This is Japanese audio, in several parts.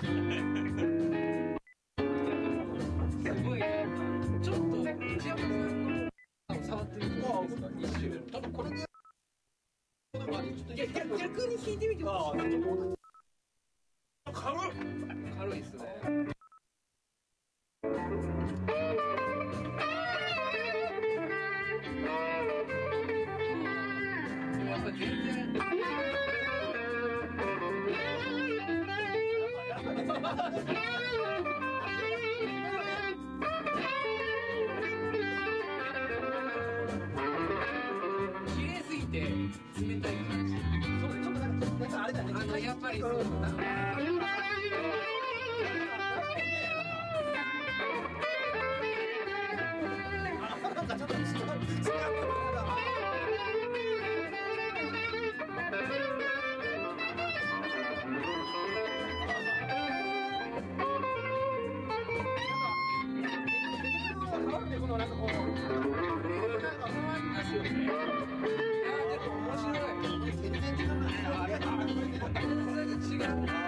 ちょっと内山さん触ってです逆に引いてみてい軽いっすね綺麗すぎて冷たい感じそうちょっとなんかあれだねあのやっぱりそうだ、ちょっと違う違う Thank you.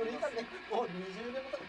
これ以下ねもう20年も